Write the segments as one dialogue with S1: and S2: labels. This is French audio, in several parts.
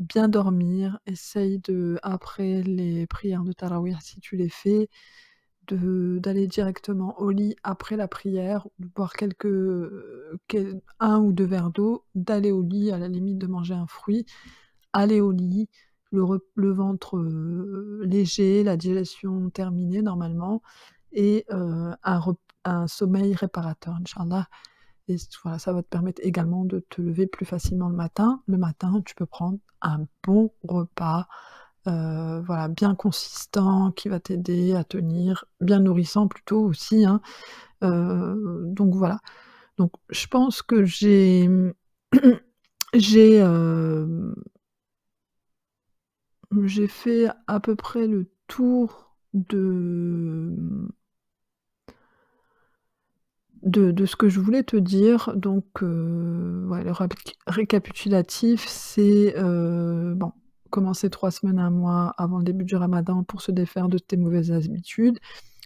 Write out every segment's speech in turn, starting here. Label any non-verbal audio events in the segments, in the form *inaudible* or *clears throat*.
S1: bien dormir, essaye de après les prières de tarawih si tu les fais, d'aller directement au lit après la prière, de boire quelques, un ou deux verres d'eau, d'aller au lit, à la limite de manger un fruit, aller au lit, le, ventre léger, la digestion terminée normalement, et un, un, sommeil réparateur, Inch'Allah. Et voilà, ça va te permettre également de te lever plus facilement le matin. Le matin, tu peux prendre un bon repas, voilà, bien consistant, qui va t'aider à tenir, bien nourrissant plutôt aussi. Hein. donc voilà. Donc je pense que j'ai *clears throat* j'ai j'ai fait à peu près le tour de de, ce que je voulais te dire. Donc, euh, le récapitulatif, c'est euh, bon, commencer trois semaines, un mois avant le début du ramadan pour se défaire de tes mauvaises habitudes,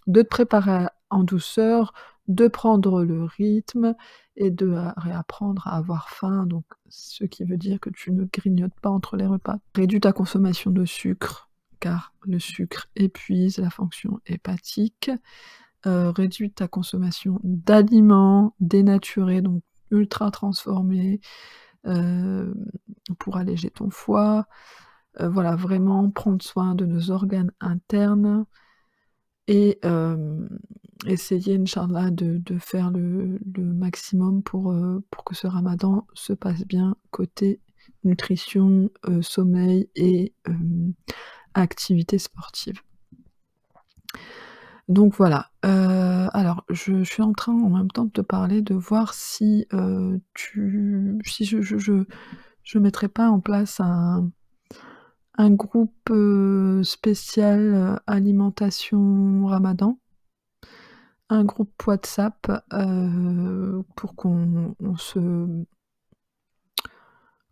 S1: de te préparer en douceur, de prendre le rythme et de réapprendre à avoir faim, donc ce qui veut dire que tu ne grignotes pas entre les repas. Réduis ta consommation de sucre, car le sucre épuise la fonction hépatique. Euh, réduis ta consommation d'aliments dénaturés, donc ultra transformés, euh, pour alléger ton foie. Euh, voilà, vraiment prendre soin de nos organes internes et essayer, Inch'Allah, de, de faire le, maximum pour, pour que ce ramadan se passe bien côté nutrition, sommeil et activité sportive. Donc voilà. Euh, alors, je, suis en train en même temps de te parler de voir si euh, tu, si je, je, mettrais pas en place un, un groupe euh, spécial alimentation Ramadan, un groupe WhatsApp pour qu'on se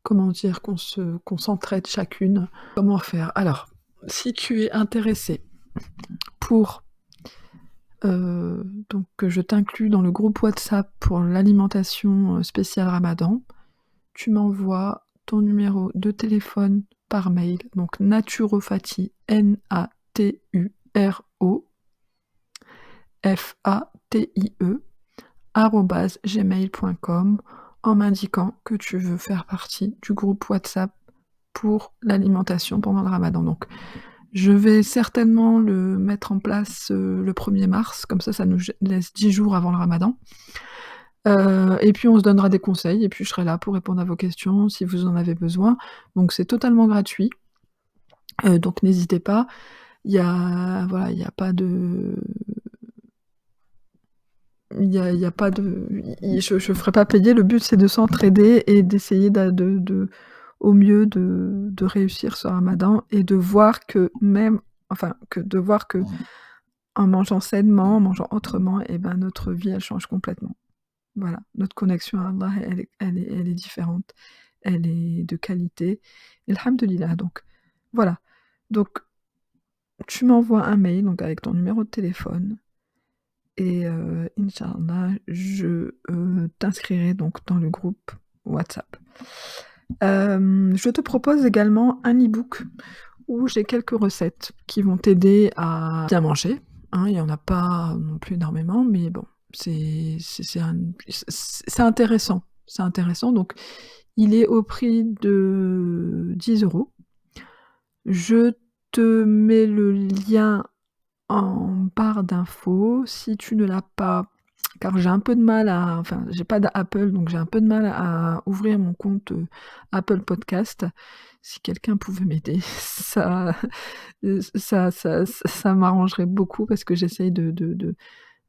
S1: comment dire qu'on se qu'on s'entraide chacune. Comment faire? Alors, si tu es intéressé pour euh, donc je t'inclus dans le groupe WhatsApp pour l'alimentation euh, spéciale Ramadan. Tu m'envoies ton numéro de téléphone par mail, donc naturofati, N-A-T-U-R-O, F-A-T-I-E, gmail.com en m'indiquant que tu veux faire partie du groupe WhatsApp pour l'alimentation pendant le ramadan. Donc je vais certainement le mettre en place euh, le 1er mars, comme ça ça nous laisse 10 jours avant le ramadan. Euh, et puis on se donnera des conseils, et puis je serai là pour répondre à vos questions si vous en avez besoin. Donc c'est totalement gratuit. Euh, donc n'hésitez pas. Il voilà, il n'y a pas de. Il n'y a, pas de. Je ne ferai pas payer. Le but c'est de s'entraider et d'essayer de, de au mieux de, réussir ce ramadan et de voir que même, enfin, que de voir que en mangeant sainement, en mangeant autrement, et eh ben notre vie elle change complètement. Voilà, notre connexion à Allah, elle, est, elle, est, elle est différente, elle est de qualité. Alhamdulillah, donc voilà. Donc tu m'envoies un mail donc avec ton numéro de téléphone et euh, Inch'Allah, je euh, t'inscrirai donc dans le groupe WhatsApp. Euh, je te propose également un e-book où j'ai quelques recettes qui vont t'aider à bien manger. Hein. il n'y en a pas non plus énormément, mais bon, c'est intéressant. C'est intéressant. Donc, il est au prix de 10 euros. Je te mets le lien en barre d'infos. Si tu ne l'as pas, car j'ai un peu de mal à, enfin, j'ai pas d'Apple, donc j'ai un peu de mal à ouvrir mon compte euh, Apple Podcast. Si quelqu'un pouvait m'aider, *laughs* ça, m'arrangerait beaucoup parce que j'essaye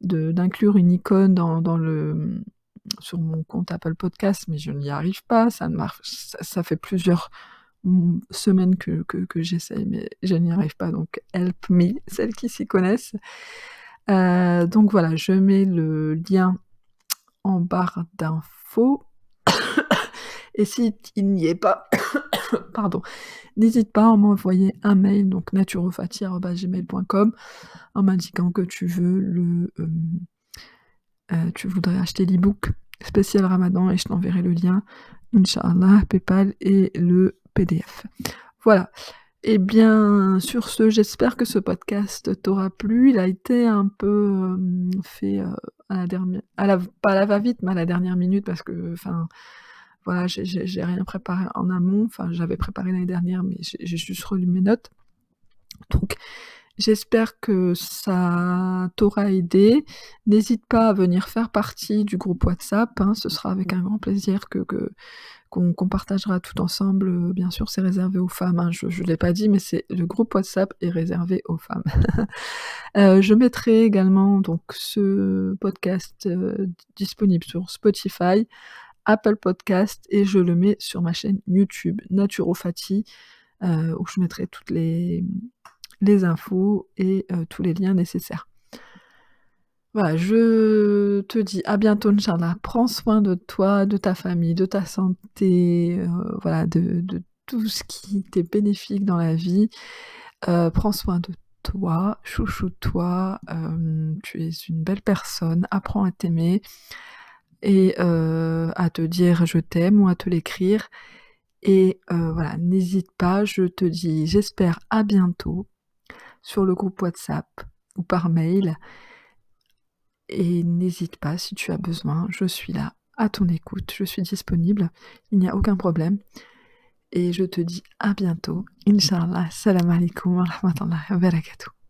S1: d'inclure une icône sur mon compte Apple Podcast, mais je n'y arrive pas. Ça ne marche, ça, fait plusieurs semaines que, que, que j'essaye, mais je n'y arrive pas. Donc, help me, *laughs* celles qui s'y connaissent. Euh, donc voilà, je mets le lien en barre d'infos. *coughs* Et si il n'y est pas, *coughs* pardon, n'hésite pas à m'envoyer un mail, donc naturofati.gmail.com, en m'indiquant que tu veux le, euh, euh, tu voudrais acheter l'ebook spécial Ramadan et je t'enverrai le lien, Inch'Allah, PayPal et le PDF. Voilà. Et bien, sur ce, j'espère que ce podcast t'aura plu. Il a été un peu fait à la dernière, pas à la va-vite, mais à la dernière minute parce que, enfin, voilà, j'ai rien préparé en amont. Enfin, j'avais préparé l'année dernière, mais j'ai juste relu mes notes. Donc, j'espère que ça t'aura aidé. N'hésite pas à venir faire partie du groupe WhatsApp. Hein, ce sera avec un grand plaisir que qu'on partagera tout ensemble. Bien sûr, c'est réservé aux femmes. Hein. je ne l'ai pas dit, mais c'est le groupe WhatsApp est réservé aux femmes. *laughs* Euh, je mettrai également donc ce podcast euh, disponible sur Spotify, Apple Podcast et je le mets sur ma chaîne YouTube Naturopathie euh, où je mettrai toutes les, infos et euh, tous les liens nécessaires. Voilà, je te dis à bientôt, Inch'Allah. Prends soin de toi, de ta famille, de ta santé, euh, voilà, de, tout ce qui t'est bénéfique dans la vie. prends soin de toi, chouchou-toi, tu es une belle personne, apprends à t'aimer et à te dire je t'aime ou à te l'écrire. Et voilà, n'hésite pas, je te dis j'espère à bientôt sur le groupe WhatsApp ou par mail. Et n'hésite pas si tu as besoin, je suis là à ton écoute, je suis disponible, il n'y a aucun problème. Et je te dis à bientôt. Inch'Allah, salam alaikum wa rahmatullahi wa.